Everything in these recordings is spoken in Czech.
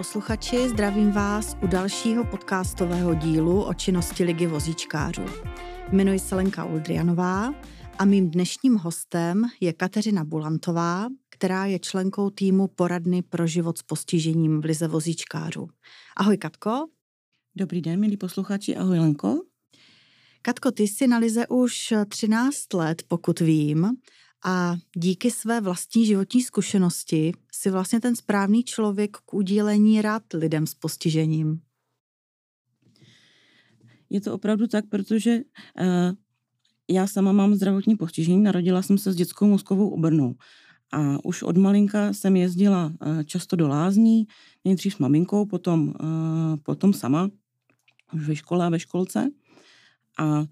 Posluchači, zdravím vás u dalšího podcastového dílu o činnosti Ligy vozíčkářů. Jmenuji se Lenka Uldrianová a mým dnešním hostem je Kateřina Bulantová, která je členkou týmu poradny pro život s postižením v Lize vozíčkářů. Ahoj Katko. Dobrý den, milí posluchači, ahoj Lenko. Katko, ty jsi na Lize už 13 let, pokud vím, a díky své vlastní životní zkušenosti si vlastně ten správný člověk k udílení rád lidem s postižením. Je to opravdu tak, protože uh, já sama mám zdravotní postižení, narodila jsem se s dětskou mozkovou obrnou. A už od malinka jsem jezdila uh, často do lázní, nejdřív s maminkou, potom, uh, potom sama, už ve škole a ve školce. A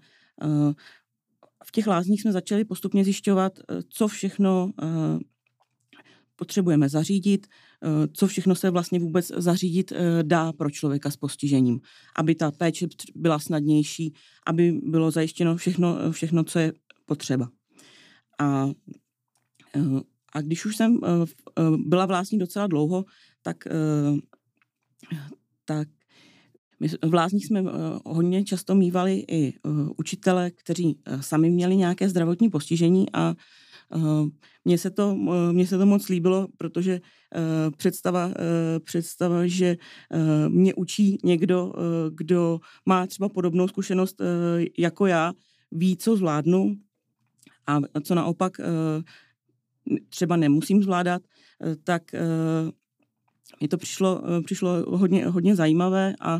v těch lázních jsme začali postupně zjišťovat, eh, co všechno eh, potřebujeme zařídit, eh, co všechno se vlastně vůbec zařídit dá pro člověka s postižením, aby ta péče byla snadnější, aby bylo zajištěno všechno, všechno co je potřeba. A, a když už jsem byla v lázní docela dlouho, tak, tak my v Lázních jsme uh, hodně často mývali i uh, učitele, kteří uh, sami měli nějaké zdravotní postižení a mně se, to, mně se to moc líbilo, protože představa, představa, že mě učí někdo, kdo má třeba podobnou zkušenost jako já, ví, co zvládnu a co naopak třeba nemusím zvládat, tak mi to přišlo, přišlo hodně, hodně zajímavé a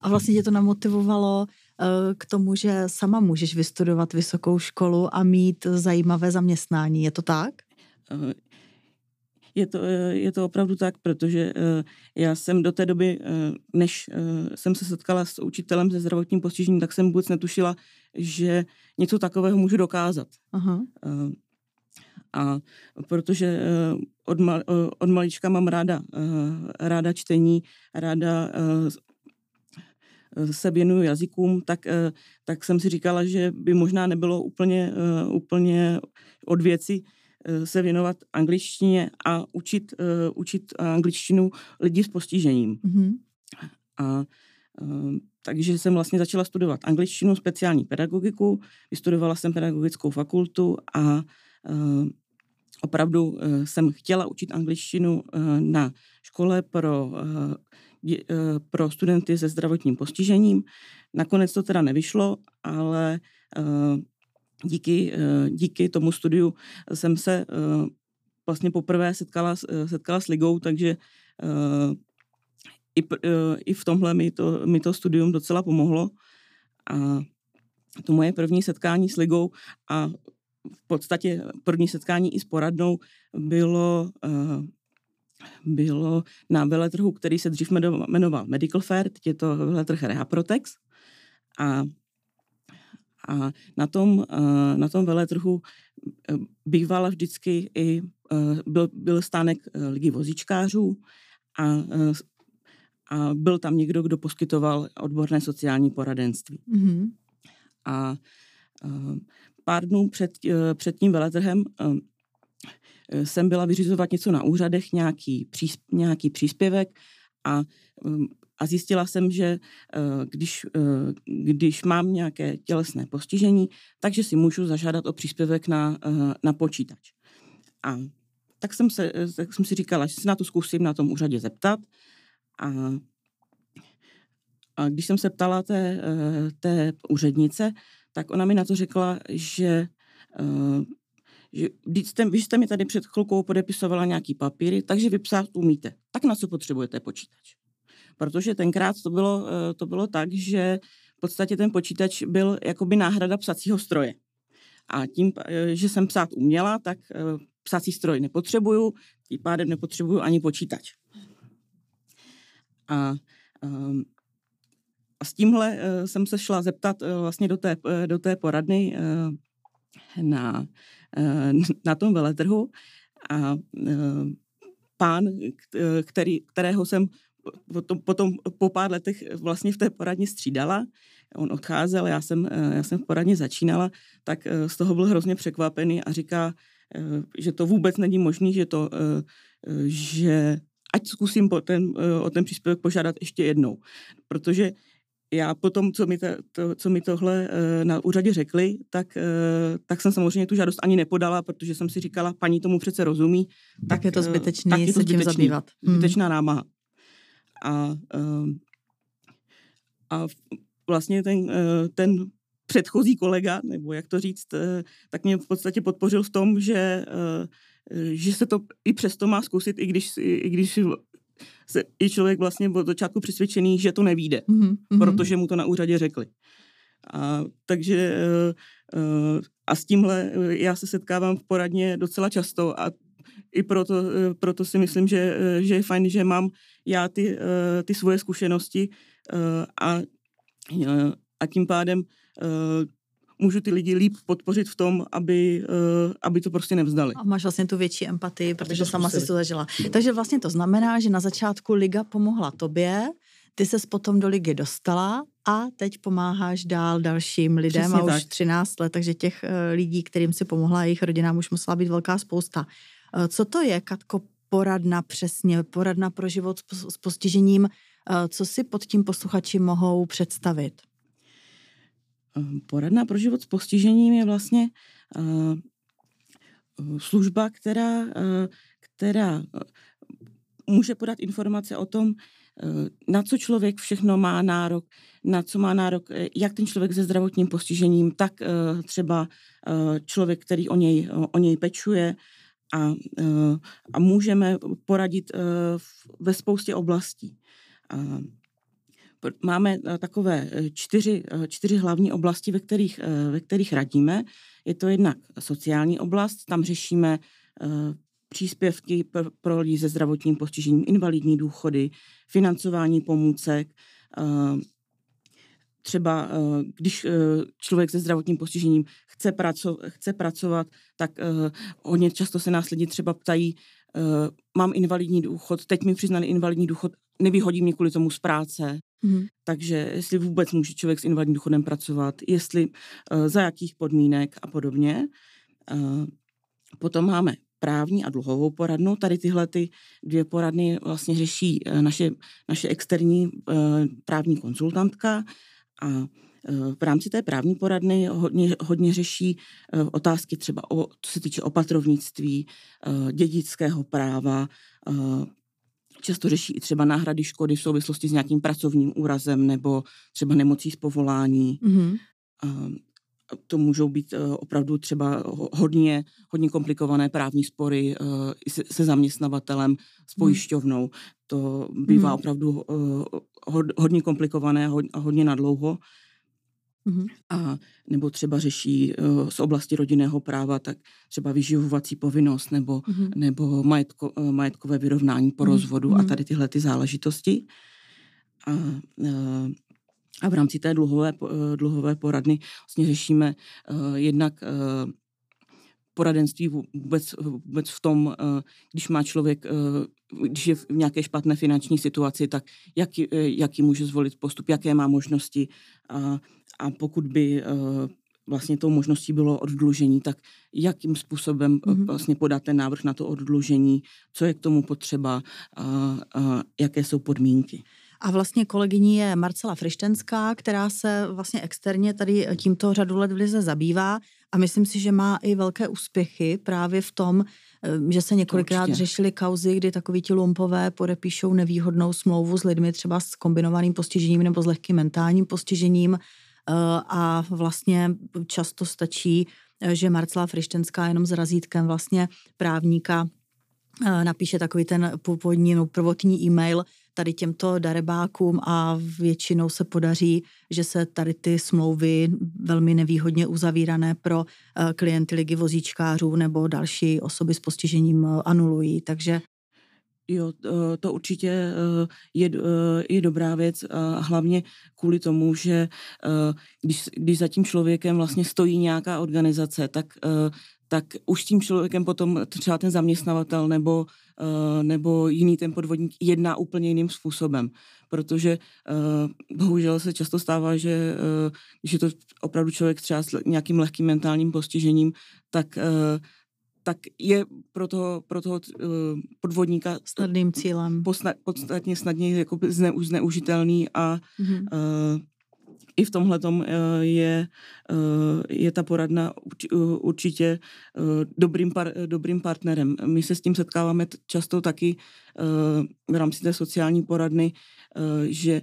a vlastně tě to namotivovalo eh, k tomu, že sama můžeš vystudovat vysokou školu a mít zajímavé zaměstnání. Je to tak? Eh, je to, eh, je to opravdu tak, protože já jsem do té doby, než jsem se setkala s učitelem se zdravotním postižením, tak jsem vůbec netušila, že něco takového můžu dokázat. Aha. A protože od, mal, od malička mám ráda, ráda čtení, ráda se věnuju jazykům, tak, tak jsem si říkala, že by možná nebylo úplně, úplně od věci se věnovat angličtině a učit, učit angličtinu lidi s postižením. Mm-hmm. A takže jsem vlastně začala studovat angličtinu, speciální pedagogiku, vystudovala jsem pedagogickou fakultu a opravdu eh, jsem chtěla učit angličtinu eh, na škole pro, eh, pro studenty se zdravotním postižením. Nakonec to teda nevyšlo, ale díky, díky tomu studiu jsem se vlastně poprvé setkala, setkala s ligou, takže i, i v tomhle mi to, mi to studium docela pomohlo. A to moje první setkání s ligou a v podstatě první setkání i s poradnou bylo, uh, bylo na veletrhu, který se dřív jmenoval Medical Fair, teď je to veletrh Rehaprotex. A, a na tom, uh, na tom veletrhu eh, bývala vždycky i, byl, byl stánek ligy vozíčkářů a, a byl tam někdo, kdo poskytoval odborné sociální poradenství. Mm-hmm. A pár dnů před, eh, před tím veletrhem eh, jsem byla vyřizovat něco na úřadech, nějaký, nějaký příspěvek a, mm, a zjistila jsem, že eh, když, když mám nějaké tělesné postižení, takže si můžu zažádat o příspěvek na, na počítač. A tak jsem, se, tak jsem si říkala, že se na to zkusím na tom úřadě zeptat. A, a když jsem se ptala té, té úřednice, tak ona mi na to řekla, že, uh, že vy, jste, vy jste mi tady před chvilkou podepisovala nějaký papíry, takže vypsat umíte. Tak na co potřebujete počítač? Protože tenkrát to bylo, uh, to bylo tak, že v podstatě ten počítač byl jakoby náhrada psacího stroje. A tím, uh, že jsem psát uměla, tak psací stroj nepotřebuju, tím pádem nepotřebuju ani počítač. A um, a s tímhle uh, jsem se šla zeptat uh, vlastně do té, uh, do té poradny na, na tom veletrhu. A pán, který, kterého jsem potom, potom po pár letech vlastně v té poradně střídala, on odcházel, já jsem, já jsem v poradně začínala, tak z toho byl hrozně překvapený a říká, že to vůbec není možné, že to, že ať zkusím ten, o ten příspěvek požádat ještě jednou, protože já potom, co mi, to, to, co mi tohle uh, na úřadě řekli, tak, uh, tak jsem samozřejmě tu žádost ani nepodala, protože jsem si říkala, paní tomu přece rozumí. Tak, tak je to zbytečný tak je to se tím zabývat. Hmm. Zbytečná námaha. A, uh, a vlastně ten, ten předchozí kolega, nebo jak to říct, tak mě v podstatě podpořil v tom, že, že se to i přesto má zkusit, i když, i když se i člověk vlastně od začátku přesvědčený, že to nevíde, mm-hmm. protože mu to na úřadě řekli. A, takže uh, a s tímhle eh, já se setkávám v poradně docela často a i proto, proto si myslím, že, že je fajn, že mám já ty, ty svoje zkušenosti a, a tím pádem můžu ty lidi líp podpořit v tom, aby, uh, aby to prostě nevzdali. A máš vlastně tu větší empatii, protože sama si to zažila. Takže vlastně to znamená, že na začátku Liga pomohla tobě, ty ses potom do ligy dostala a teď pomáháš dál dalším lidem Přesně a už tak. 13 let, takže těch uh, lidí, kterým si pomohla, jejich rodinám už musela být velká spousta. Uh, co to je, Katko, poradna přesně, poradna pro život s postižením, co si pod tím posluchači mohou představit? Ehm, poradna pro život s postižením je vlastně uh, služba, která, která může podat informace o tom, na co člověk všechno má nárok, na co má nárok, jak ten člověk se zdravotním postižením, tak třeba člověk, který o něj, o něj pečuje. A, a můžeme poradit ve spoustě oblastí máme eh, takové eh, čtyři, eh, čtyři hlavní oblasti, ve kterých, ve kterých radíme. Je to jednak sociální oblast, tam řešíme příspěvky pro lidi se zdravotním postižením, invalidní důchody, financování pomůcek, třeba když člověk se zdravotním postižením chce, praco- chce pracovat, tak hodně často se nás lidi třeba ptají, mám invalidní důchod, teď mi přiznali invalidní důchod, nevyhodí mě kvůli tomu z práce. Mm. Takže jestli vůbec může člověk s invalidním důchodem pracovat, jestli uh, za jakých podmínek a podobně. Uh, potom máme právní a dluhovou poradnu. Tady tyhle ty dvě poradny vlastně řeší uh, naše, naše externí právní konzultantka a v rámci té právní poradny hodně, hodně řeší otázky třeba o, co se týče opatrovnictví, dědického práva, Často řeší i třeba náhrady škody v souvislosti s nějakým pracovním úrazem nebo třeba nemocí z povolání. Mm-hmm. To můžou být e, opravdu třeba hodně, hodně komplikované právní spory e, se, se zaměstnavatelem, s mhm. pojišťovnou. To bývá mm. opravdu e, hodně komplikované a hodně nadlouho. Mm-hmm. A nebo třeba řeší uh, z oblasti rodinného práva, tak třeba vyživovací povinnost nebo, mm-hmm. nebo majetko, uh, majetkové vyrovnání po mm-hmm. rozvodu a mhm. tady tyhle ty záležitosti. A, uh, a v rámci té dluhové, uh, dluhové poradny vlastně řešíme uh, jednak uh, poradenství vůbec, vůbec v tom, když má člověk, když je v nějaké špatné finanční situaci, tak jaký, jaký může zvolit postup, jaké má možnosti a, a pokud by vlastně tou možností bylo oddlužení, tak jakým způsobem mm-hmm. vlastně podat ten návrh na to oddlužení, co je k tomu potřeba, a, a jaké jsou podmínky. A vlastně kolegyní je Marcela Frištenská, která se vlastně externě tady tímto řadu let v Lize zabývá a myslím si, že má i velké úspěchy právě v tom, eh, že se několikrát Určitě. řešily kauzy, kdy takoví ti lumpové podepíšou nevýhodnou smlouvu s lidmi třeba s kombinovaným postižením nebo s lehkým mentálním postižením eh, a vlastně často stačí, eh, že Marcela Frištenská jenom s razítkem vlastně právníka napíše takový ten původní, no, prvotní e-mail tady těmto darebákům a většinou se podaří, že se tady ty smlouvy velmi nevýhodně uzavírané pro eh, klienty ligy vozíčkářů nebo další osoby s postižením eh, anulují. Takže Jo, to určitě eh, je, je dobrá věc a hlavně kvůli tomu, že když, když za tím člověkem vlastně stojí nějaká organizace, tak tak už tím člověkem potom třeba ten zaměstnavatel nebo, nebo jiný ten podvodník jedná úplně jiným způsobem. Protože bohužel se často stává, že když je to opravdu člověk třeba s nějakým lehkým mentálním postižením, tak tak je pro toho, pro toho podvodníka snadným cílem. podstatně snadněji jako zne, zneužitelný a mm-hmm. uh, i v tomhle je, je ta poradna určitě dobrým, par, dobrým partnerem. My se s tím setkáváme často taky v rámci té sociální poradny, že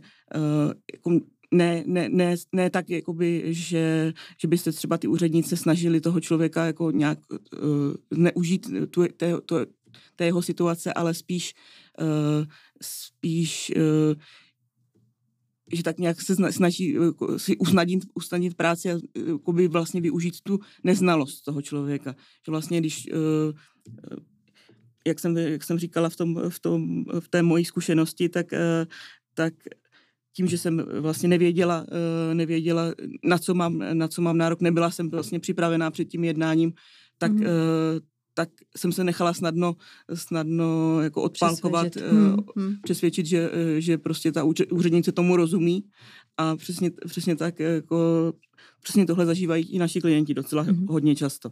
jako ne, ne, ne, ne tak, jakoby, že, že byste třeba ty úředníci snažili toho člověka jako nějak uh, zneužít tu, té, to, té jeho situace, ale spíš, uh, spíš uh, že tak nějak se snaží jako, si usnadnit, usnadnit práci a vlastně využít tu neznalost toho člověka. Že vlastně, když jak jsem, jak jsem říkala v, tom, v, tom, v té mojí zkušenosti, tak, tak tím, že jsem vlastně nevěděla, eh, nevěděla na, co mám, na co mám nárok, nebyla jsem vlastně připravená před tím jednáním, tak, mm. tak jsem se nechala snadno, snadno jako odpálkovat, přesvědčit, mm. přesvědčit že, že prostě ta úřednice tomu rozumí a přesně, přesně tak jako přesně tohle zažívají i naši klienti docela mm. hodně často.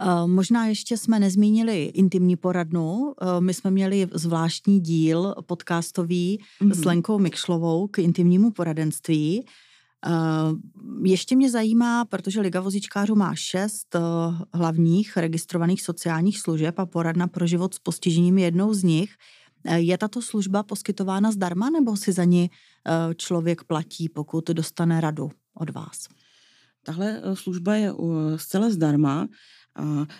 Eh, možná ještě jsme nezmínili intimní poradnu. Eh, my jsme měli zvláštní díl podcastový mm-hmm. s Lenkou Mikšlovou k intimnímu poradenství. Eh, ještě mě zajímá, protože Liga vozičkářů má šest hlavních registrovaných sociálních služeb a poradna pro život s postižením je jednou z nich. Je tato služba poskytována zdarma nebo si za ní člověk platí, pokud dostane radu od vás? Tahle služba je zcela zdarma.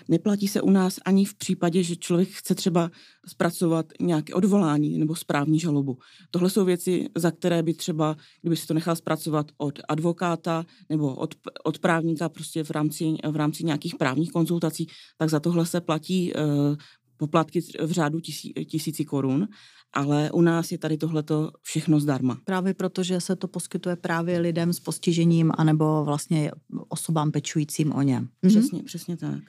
Neplatí se u nás ani v případě, že člověk chce třeba zpracovat nějaké odvolání nebo správní žalobu. Tohle jsou věci, za které by třeba, kdyby si to nechal zpracovat od advokáta nebo od, od právníka prostě v rámci, v rámci nějakých právních konzultací, tak za tohle se platí uh, poplatky v řádu tisí, tisíci korun, ale u nás je tady tohleto všechno zdarma. Právě protože se to poskytuje právě lidem s postižením anebo vlastně osobám pečujícím o ně. Mhm. Přesně, přesně tak.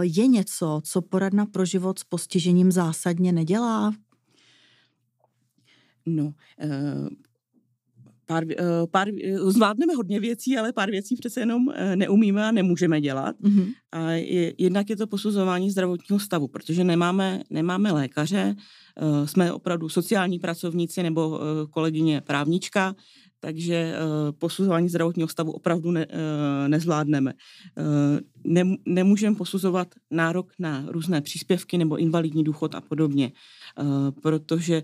Je něco, co poradna pro život s postižením zásadně nedělá? No, eh, pár, eh, pár, eh, zvládneme hodně věcí, ale pár věcí přece jenom eh, neumíme a nemůžeme dělat. Mm-hmm. A je, jednak je to posuzování zdravotního stavu, protože nemáme, nemáme lékaře, jsme opravdu sociální pracovníci nebo kolegyně právnička, takže posuzování zdravotního stavu opravdu ne, nezvládneme. Ne, nemůžeme posuzovat nárok na různé příspěvky nebo invalidní důchod a podobně, protože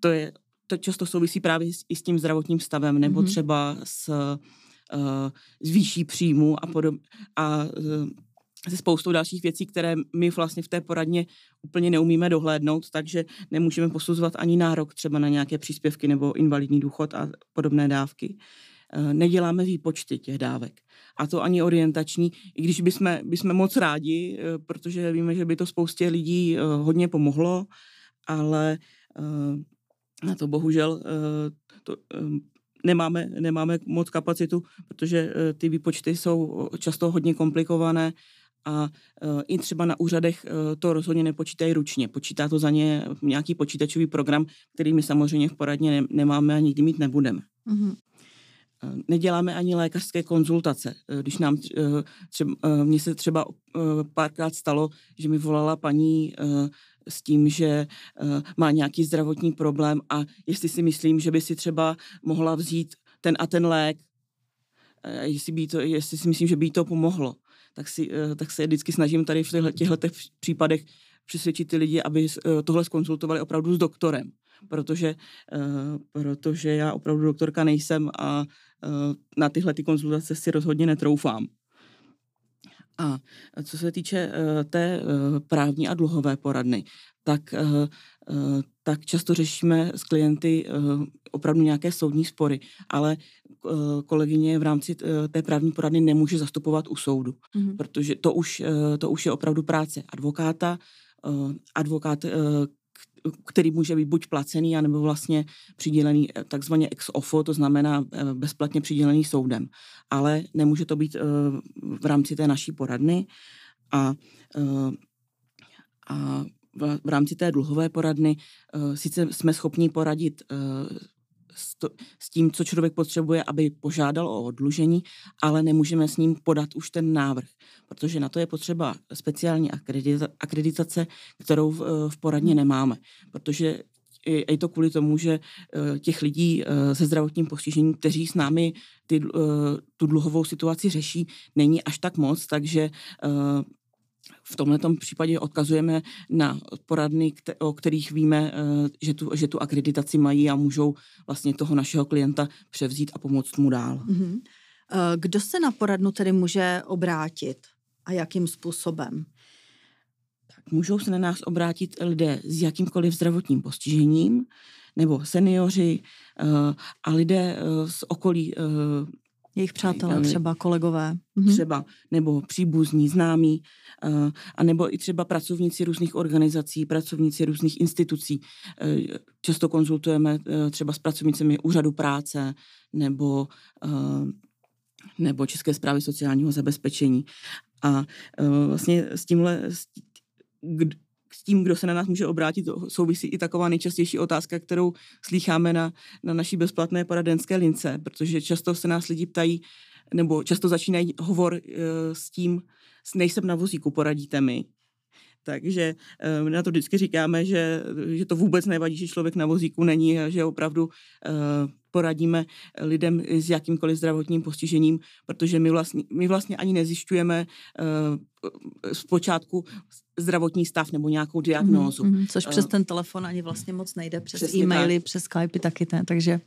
to je to často souvisí právě i s tím zdravotním stavem, nebo mm-hmm. třeba s, uh, s výší příjmu a podobně. A uh, se spoustou dalších věcí, které my vlastně v té poradně úplně neumíme dohlédnout, takže nemůžeme posuzovat ani nárok třeba na nějaké příspěvky nebo invalidní důchod a podobné dávky. Uh, neděláme výpočty těch dávek. A to ani orientační, i když bychom, bychom moc rádi, protože víme, že by to spoustě lidí hodně pomohlo, ale na to bohužel eh, to, eh, nemáme, nemáme moc kapacitu, protože eh, ty výpočty jsou často hodně komplikované a i třeba na úřadech to rozhodně nepočítají ručně. Počítá to za ně nějaký počítačový program, který my samozřejmě v poradně nemáme a nikdy mít nebudeme. Mm-hmm. Neděláme ani lékařské konzultace. Když nám třeba, mně se třeba párkrát stalo, že mi volala paní s tím, že uh, má nějaký zdravotní problém a jestli si myslím, že by si třeba mohla vzít ten a ten lék, jestli, by to, jestli si myslím, že by jí to pomohlo, tak, si, uh, tak se vždycky snažím tady v těchto případech přesvědčit ty lidi, aby uh, tohle skonsultovali opravdu s doktorem, protože, protože já opravdu doktorka nejsem a na tyhle ty konzultace si rozhodně netroufám. A co se týče uh, té uh, právní a dluhové poradny, tak, uh, tak často řešíme s klienty opravdu nějaké soudní spory, ale kolegyně v rámci té právní poradny nemůže zastupovat u soudu, mm-hmm. protože to už, to už je opravdu práce advokáta. Advokát, který může být buď placený, anebo vlastně přidělený eh, takzvaně ex ofo, to znamená eh, bezplatně přidělený soudem. Ale nemůže to být eh, v rámci té naší poradny a, a v rámci té dluhové poradny sice jsme schopni poradit s, to, s tím, co člověk potřebuje, aby požádal o odlužení, ale nemůžeme s ním podat už ten návrh, protože na to je potřeba speciální akreditace, kterou v, v poradně nemáme, protože je to kvůli tomu, že eh, těch lidí eh, se zdravotním postižením, kteří s námi ty, eh, tu dluhovou situaci řeší, není až tak moc, takže v tomto případě odkazujeme na poradny, o kterých víme, že tu, že tu akreditaci mají a můžou vlastně toho našeho klienta převzít a pomoct mu dál. Mm-hmm. Kdo se na poradnu tedy může obrátit a jakým způsobem? můžou se na nás obrátit lidé s jakýmkoliv zdravotním postižením, nebo seniori uh, a lidé z okolí. Jejich přátelé, třeba kolegové. Mhm. Třeba, nebo příbuzní, známí, uh, a nebo i třeba pracovníci různých organizací, pracovníci různých institucí. Uh, často konzultujeme uh, třeba s pracovnicemi úřadu práce nebo, nebo České zprávy sociálního zabezpečení. A vlastně s tímhle, s tím, kdo se na nás může obrátit, souvisí i taková nejčastější otázka, kterou slýcháme na, na naší bezplatné poradenské lince, protože často se nás lidi ptají, nebo často začínají hovor uh, s tím, nejsem na vozíku, poradíte mi. Takže uh, na to vždycky říkáme, že, že to vůbec nevadí, že člověk na vozíku není a že opravdu uh, poradíme lidem s jakýmkoliv zdravotním postižením, protože my vlastně, my vlastně ani nezjišťujeme uh, zpočátku zdravotní stav nebo nějakou diagnózu. Mm-hmm, což přes ten telefon ani vlastně moc nejde, přes Přesně e-maily, tak. přes Skype taky ten, takže...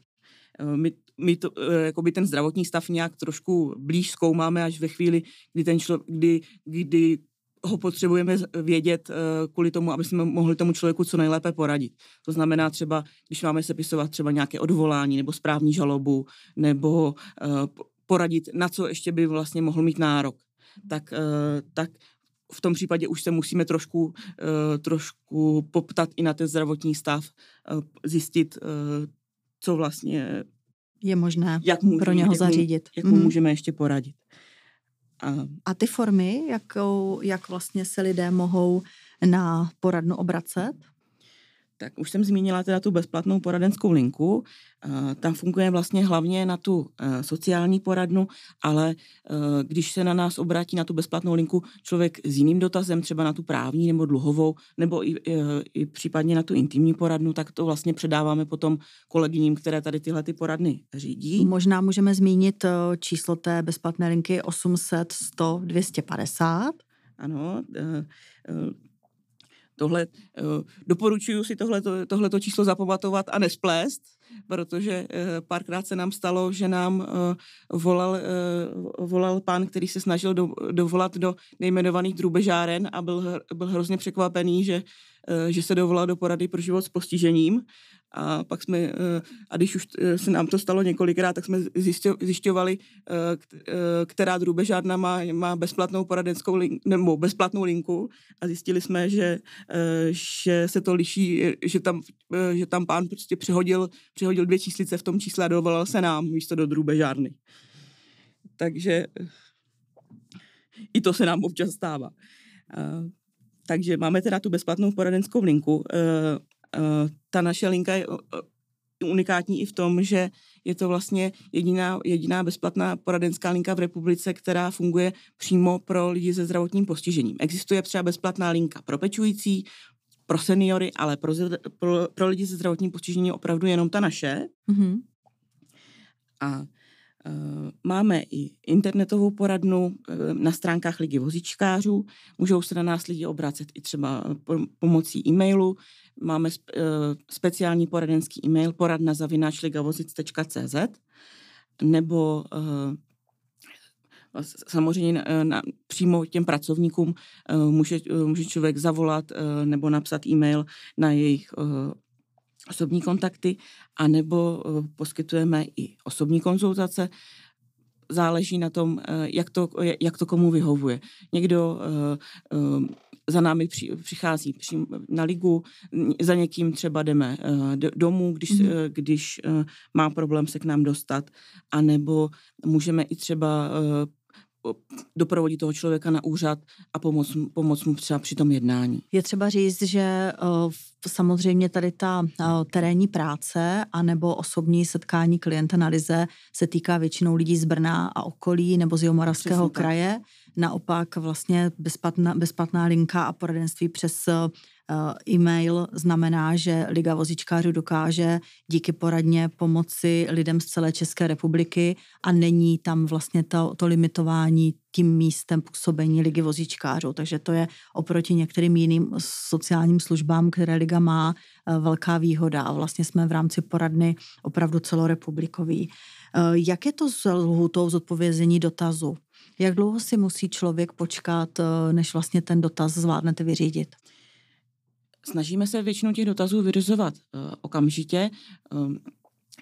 My, my to, jakoby ten zdravotní stav nějak trošku blíž zkoumáme až ve chvíli, kdy ten člo, kdy, kdy ho potřebujeme vědět uh, kvůli tomu, aby jsme mohli tomu člověku co nejlépe poradit. To znamená třeba, když máme sepisovat třeba nějaké odvolání nebo správní žalobu, nebo uh, poradit, na co ještě by vlastně mohl mít nárok, tak, uh, tak v tom případě už se musíme trošku, trošku poptat i na ten zdravotní stav, zjistit, co vlastně je možné jak pro něho jak zařídit. Jak mu mm. můžeme ještě poradit. A, ty formy, jakou, jak vlastně se lidé mohou na poradnu obracet? Tak už jsem zmínila teda tu bezplatnou poradenskou linku. Tam funguje vlastně hlavně na tu e, sociální poradnu, ale e, když se na nás obrátí na tu bezplatnou linku člověk s jiným dotazem, třeba na tu právní nebo dluhovou, nebo i, i případně na tu intimní poradnu, tak to vlastně předáváme potom kolegyním, které tady tyhle ty poradny řídí. Možná můžeme zmínit číslo té bezplatné linky 800 100 250. Ano, tohle, uh, doporučuji si tohleto, tohleto číslo zapamatovat a nesplést, protože uh, párkrát se nám stalo, že nám uh, volal, volal pán, který se snažil do, dovolat do nejmenovaných drůbežáren a byl, byl hrozně překvapený, že, že se dovolal do porady pro život s postižením a pak jsme, eh, a když už eh, se nám to stalo několikrát, tak jsme zjišťovali, eh, která drůbežárna má, má bezplatnou poradenskou linku, nebo bezplatnou linku a zjistili jsme, že, že se to liší, že tam, že tam pán prostě přehodil, přehodil dvě číslice v tom čísle a dovolal se nám místo do drůbežárny. Takže i to se nám občas stává. Takže máme teda tu bezplatnou poradenskou linku. Eh, ta naše linka je unikátní i v tom, že je to vlastně jediná, jediná bezplatná poradenská linka v republice, která funguje přímo pro lidi se zdravotním postižením. Existuje třeba bezplatná linka pro pečující, pro seniory, ale pro, pro, pro lidi se zdravotním postižením opravdu jenom ta naše. Mm-hmm. A Eh, máme i internetovou poradnu eh, na stránkách Ligy vozíčkářů. Můžou se na nás lidi obracet i třeba pomocí e-mailu. Máme eh, speciální poradenský e-mail poradna zavináčligavozic.cz nebo samozřejmě na, na, přímo těm pracovníkům může, může člověk zavolat nebo napsat e-mail na jejich osobní kontakty, anebo uh, poskytujeme i osobní konzultace. Záleží na tom, jak to, jak to komu vyhovuje. Někdo za námi při, přichází při, na ligu, za někým třeba jdeme uh, domů, když, mm-hmm. uh, když uh, má problém se k nám dostat, anebo můžeme i třeba uh, doprovodit toho člověka na úřad a pomoct, pomoct mu třeba při tom jednání. Je třeba říct, že samozřejmě tady ta terénní práce anebo osobní setkání klienta na Lize se týká většinou lidí z Brna a okolí nebo z Jihomoravského kraje. Naopak vlastně bezplatná, bezplatná linka a poradenství přes Eh, e-mail znamená, že Liga vozičkářů dokáže díky poradně pomoci lidem z celé České republiky a není tam vlastně to, to limitování tím místem působení Ligy vozičkářů. Takže to je oproti některým jiným sociálním službám, které Liga má, eh, velká výhoda a vlastně jsme v rámci poradny opravdu celorepublikový. Eh, jak je to s lhutou zodpovězení dotazu? Jak dlouho si musí člověk počkat, než vlastně ten dotaz zvládnete vyřídit? Snažíme se většinu těch dotazů vyřizovat uh, okamžitě, um,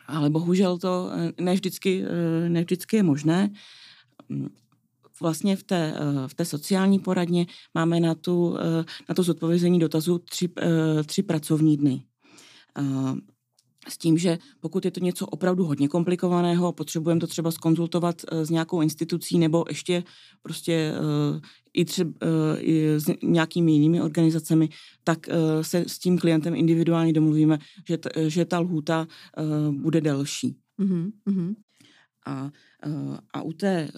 ale bohužel to eh, ne vždycky, ne vždycky je možné. Um, vlastně v té, v té sociální poradně máme na, tu, na to zodpovězení dotazů tři, tři pracovní dny. S tím, že pokud je to něco opravdu hodně komplikovaného, potřebujeme to třeba skonzultovat s nějakou institucí nebo ještě prostě i třeba i s nějakými jinými organizacemi, tak se s tím klientem individuálně domluvíme, že, t, že ta lhůta bude delší. Mm-hmm. A, a u té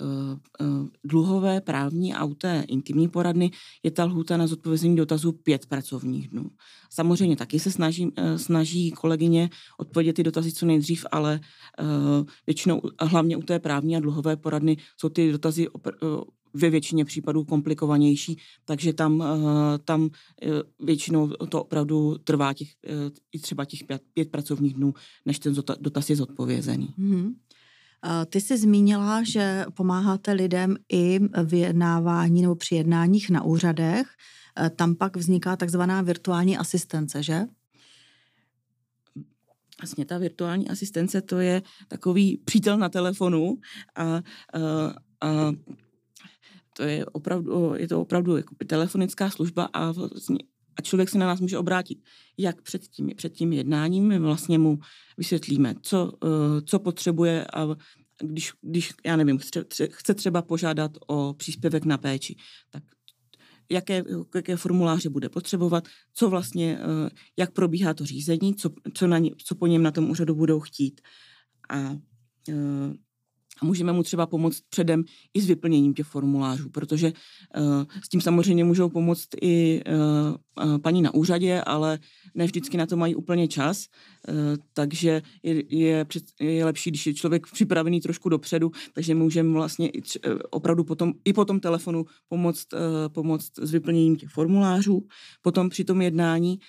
dluhové, právní a u té intimní poradny je ta lhůta na zodpovězení dotazů pět pracovních dnů. Samozřejmě taky se snaží, snaží kolegyně odpovědět ty dotazy co nejdřív, ale většinou, hlavně u té právní a dluhové poradny, jsou ty dotazy ve většině případů komplikovanější, takže tam, tam většinou to opravdu trvá těch, i třeba těch pět, pět pracovních dnů, než ten dotaz je zodpovězený. Mm-hmm. Ty jsi zmínila, že pomáháte lidem i v jednávání nebo při jednáních na úřadech. Tam pak vzniká takzvaná virtuální asistence, že? Vlastně ta virtuální asistence to je takový přítel na telefonu a, a, a to je opravdu, je to opravdu jako telefonická služba a vlastně a člověk se na nás může obrátit jak před tím, před tím jednáním, my vlastně mu vysvětlíme, co, eh, co potřebuje a když, když já nevím, chce třeba požádat o příspěvek na péči, tak jaké, jaké formuláře bude potřebovat, co vlastně, eh, jak probíhá to řízení, co, co, na ně, co po něm na tom úřadu budou chtít. A eh, a můžeme mu třeba pomoct předem i s vyplněním těch formulářů, protože uh, s tím samozřejmě můžou pomoct i uh, uh, paní na úřadě, ale ne vždycky na to mají úplně čas, takže je, je, je lepší, když je člověk připravený trošku dopředu, takže můžeme vlastně i tři, opravdu potom, i po tom telefonu pomoct, pomoct s vyplněním těch formulářů. Potom při tom jednání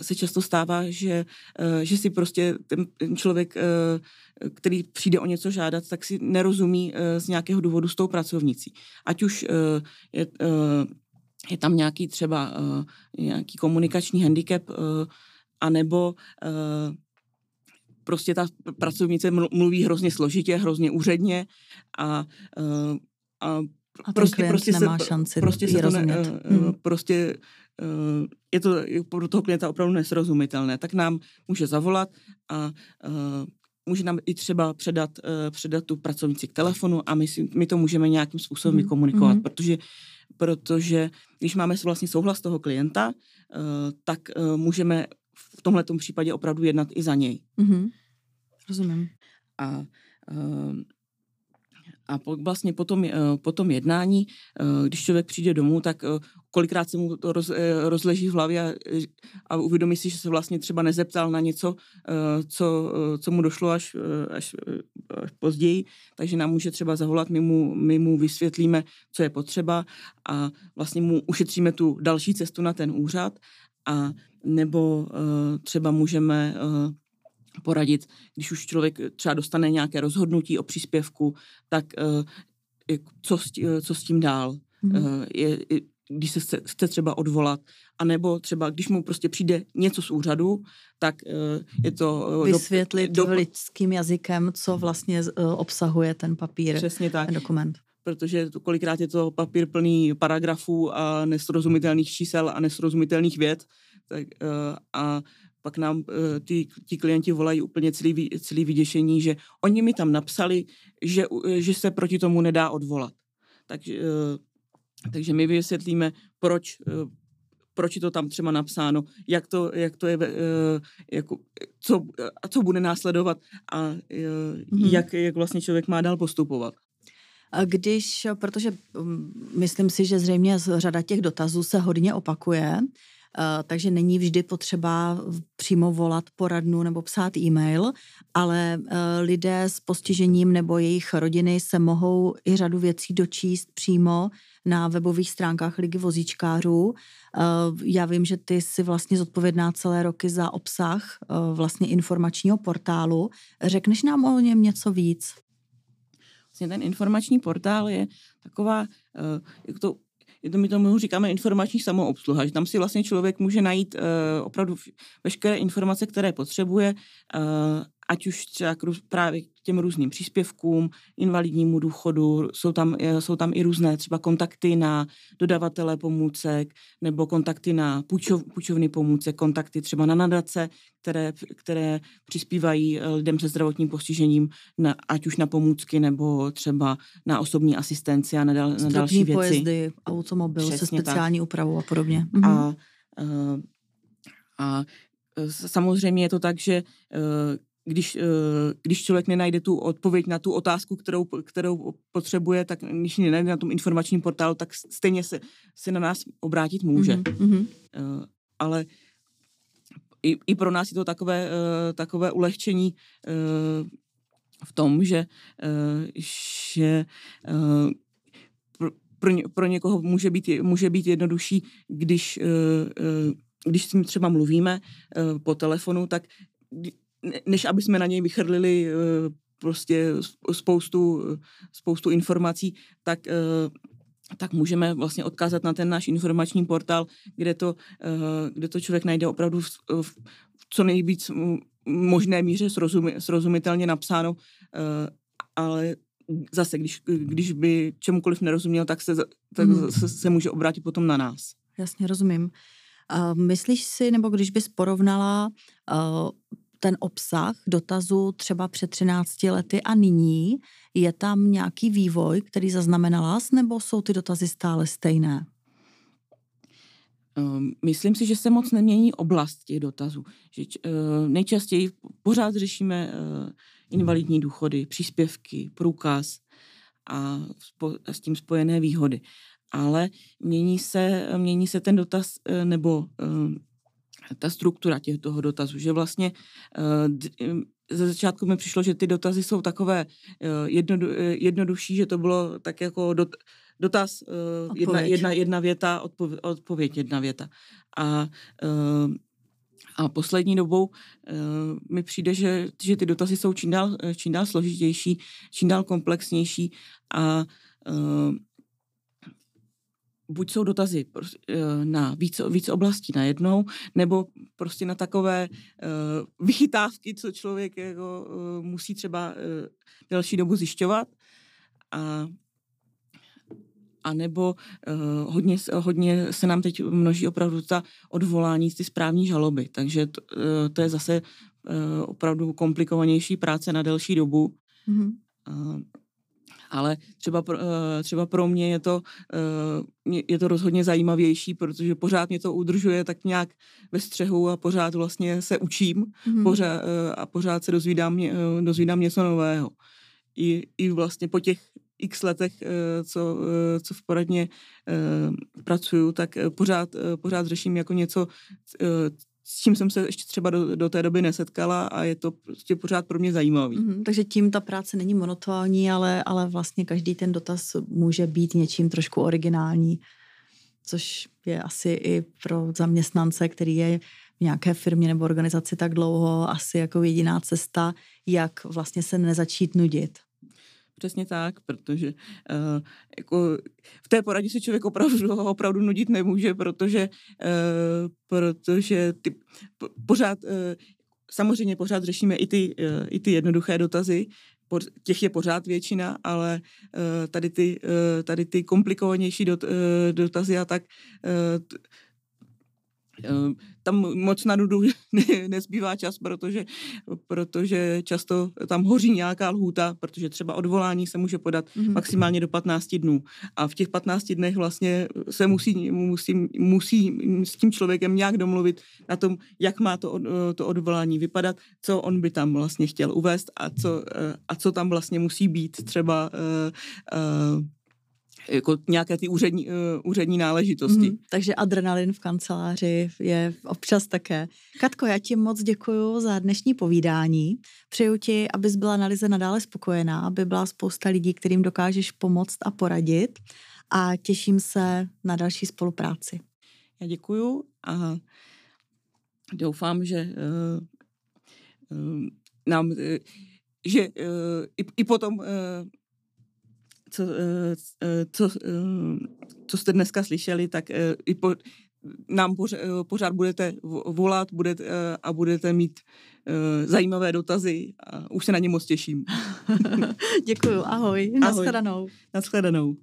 se často stává, že, že si prostě ten člověk který přijde o něco žádat, tak si nerozumí eh, z nějakého důvodu s tou pracovnicí. Ať už eh, je, eh, je tam nějaký třeba nějaký komunikační handicap, anebo prostě ta pracovnice mluví hrozně složitě, hrozně úředně a, a a prostě, prostě nemá se, šanci prostě se to ne, hmm. prostě je to pro toho klienta opravdu nesrozumitelné, tak nám může zavolat a může nám i třeba předat, uh, předat tu pracovnici k telefonu a my, si, my to můžeme nějakým způsobem mm. vykomunikovat, mm. protože protože když máme vlastně souhlas toho klienta, uh, tak uh, můžeme v tomhle případě opravdu jednat i za něj. Mm. Rozumím. A uh, a po, vlastně po tom, po tom jednání, když člověk přijde domů, tak kolikrát se mu to roz, eh, rozleží v hlavě a, a uvědomí si, že se vlastně třeba nezeptal na něco, eh, co, eh, co mu došlo až, až, až později, takže nám může třeba zavolat, my mu, my mu vysvětlíme, co je potřeba a vlastně mu ušetříme tu další cestu na ten úřad a nebo třeba můžeme poradit, když už člověk třeba dostane nějaké rozhodnutí o příspěvku, tak co s, tím, co s tím dál. Mm-hmm. Je, když se chce, chce třeba odvolat, anebo třeba, když mu prostě přijde něco z úřadu, tak uh, je to... Uh, Vysvětlit do, do, lidským jazykem, co vlastně uh, obsahuje ten papír, Přesně tak. ten dokument. Protože to, kolikrát je to papír plný paragrafů a nesrozumitelných čísel a nesrozumitelných věd. Tak, a pak nám ty, ty klienti volají úplně celý, celý vyděšení, že oni mi tam napsali, že, že se proti tomu nedá odvolat takže, takže my vysvětlíme, proč proč je to tam třeba napsáno, jak to, jak to je, jako, co, a co bude následovat a mm-hmm. jak, jak vlastně člověk má dál postupovat. Když, protože mm, myslím si, že zřejmě řada těch dotazů se hodně opakuje, Eh, takže není vždy potřeba přímo volat poradnu nebo psát e-mail, ale eh, lidé s postižením nebo jejich rodiny se mohou i řadu věcí dočíst přímo na webových stránkách Ligy vozíčkářů. Eh, já vím, že ty jsi vlastně zodpovědná celé roky za obsah vlastně informačního portálu. Řekneš nám o něm něco víc? Vlastně ten informační portál je taková, jak to to, my tomu říkáme informační samoobsluha, že tam si vlastně člověk může najít uh, opravdu veškeré informace, které potřebuje, uh, ať už třeba právě těm různým příspěvkům, invalidnímu důchodu, jsou tam, jsou tam i různé třeba kontakty na dodavatele pomůcek nebo kontakty na půjčov, půjčovny pomůcek, kontakty třeba na nadace, které, které přispívají eh, lidem se zdravotním postižením, na, ať už na pomůcky nebo třeba na osobní asistenci a na, dal, na další věci. pojezdy, automobil Přesně se speciální tak. úpravou a podobně. Mhm. A, a, a samozřejmě je to tak, že když, eh, když člověk nenajde tu odpověď na tu otázku, kterou, kterou potřebuje, tak když ji nenajde na tom informačním portálu, tak stejně se, se na nás obrátit může. Mm-hmm. Ale i, i pro nás je to takové, eh, takové ulehčení v tom, že, že pro, ně, pro někoho může být, může být jednodušší, když, když s ním třeba mluvíme po telefonu, tak než aby jsme na něj vychrlili eh, prostě spoustu, spoustu informací, tak eh, tak můžeme vlastně odkázat na ten náš informační portál, kde to, eh, kde to člověk najde opravdu v, v co nejvíc možné míře srozumi, srozumitelně napsáno, ale zase, když, když by čemukoliv nerozuměl, tak se, tak mm. se, se může obrátit potom na nás. Jasně, rozumím. Uh, myslíš si, nebo když bys porovnala uh, ten obsah dotazu třeba před 13 lety a nyní, je tam nějaký vývoj, který zaznamenala nebo jsou ty dotazy stále stejné? Um, myslím si, že se moc nemění oblast těch dotazů. Že, uh, nejčastěji pořád řešíme uh, invalidní důchody, příspěvky, průkaz a s tím spojené výhody. Ale mění se, mění se ten dotaz uh, nebo uh, ta struktura těch toho dotazu, že vlastně uh, ze začátku mi přišlo, že ty dotazy jsou takové uh, jednodu, uh, jednodušší, že to bylo tak jako dot, dotaz jedna, jedna, jedna věta, odpověď, odpověď jedna věta. A a poslední dobou mi přijde, že, že ty dotazy jsou čím dál, čím dál složitější, čím dál komplexnější a buď jsou dotazy eh, na víc, víc oblastí najednou, nebo prostě na takové uh, vychytávky, co člověk jako, uh, musí třeba uh, delší dobu zjišťovat. A a nebo uh, hodně, hodně se nám teď množí opravdu ta odvolání z ty správní žaloby, takže to, uh, to je zase uh, opravdu komplikovanější práce na delší dobu. Mm-hmm. Uh, ale třeba pro, eh, třeba pro mě je to, eh, je to rozhodně zajímavější, protože pořád mě to udržuje tak nějak ve střehu a pořád vlastně se učím mm-hmm. pořád, eh, a pořád se dozvídám, dozvídám něco nového. I, I vlastně po těch x letech, co, co v poradně pracuju, tak pořád, pořád řeším jako něco, s čím jsem se ještě třeba do, do té doby nesetkala a je to prostě pořád pro mě zajímavý. Mm-hmm, takže tím ta práce není monotónní, ale, ale vlastně každý ten dotaz může být něčím trošku originální, což je asi i pro zaměstnance, který je v nějaké firmě nebo organizaci tak dlouho, asi jako jediná cesta, jak vlastně se nezačít nudit. Přesně tak, protože uh, jako v té poradě se člověk opravdu, opravdu nudit nemůže, protože, uh, protože ty po, pořád, uh, samozřejmě pořád řešíme i ty, uh, i ty jednoduché dotazy, těch je pořád většina, ale tady, ty, tady ty komplikovanější dot, dotazy a tak tam moc na nudu nezbývá čas, protože, protože často tam hoří nějaká lhůta, protože třeba odvolání se může podat mm-hmm. maximálně do 15 dnů. A v těch 15 dnech vlastně se musí, musí, musí s tím člověkem nějak domluvit na tom, jak má to, to odvolání vypadat, co on by tam vlastně chtěl uvést a co, eh, a co tam vlastně musí být třeba uh, uh, jako nějaké ty úřední, uh, úřední náležitosti. Mm, takže adrenalin v kanceláři je občas také. Katko, já ti moc děkuji za dnešní povídání. Přeju ti, abys byla na Lize nadále spokojená, aby byla spousta lidí, kterým dokážeš pomoct a poradit a těším se na další spolupráci. Já děkuju a doufám, že uh, uh, nám, uh, že uh, i, i potom uh, co, eh, eh, co, eh, co jste dneska slyšeli, tak i po, nám pořád budete volat budete, a budete mít zajímavé dotazy a už se na ně moc těším. Děkuju, ahoj, ahoj. naschledanou. Naschledanou.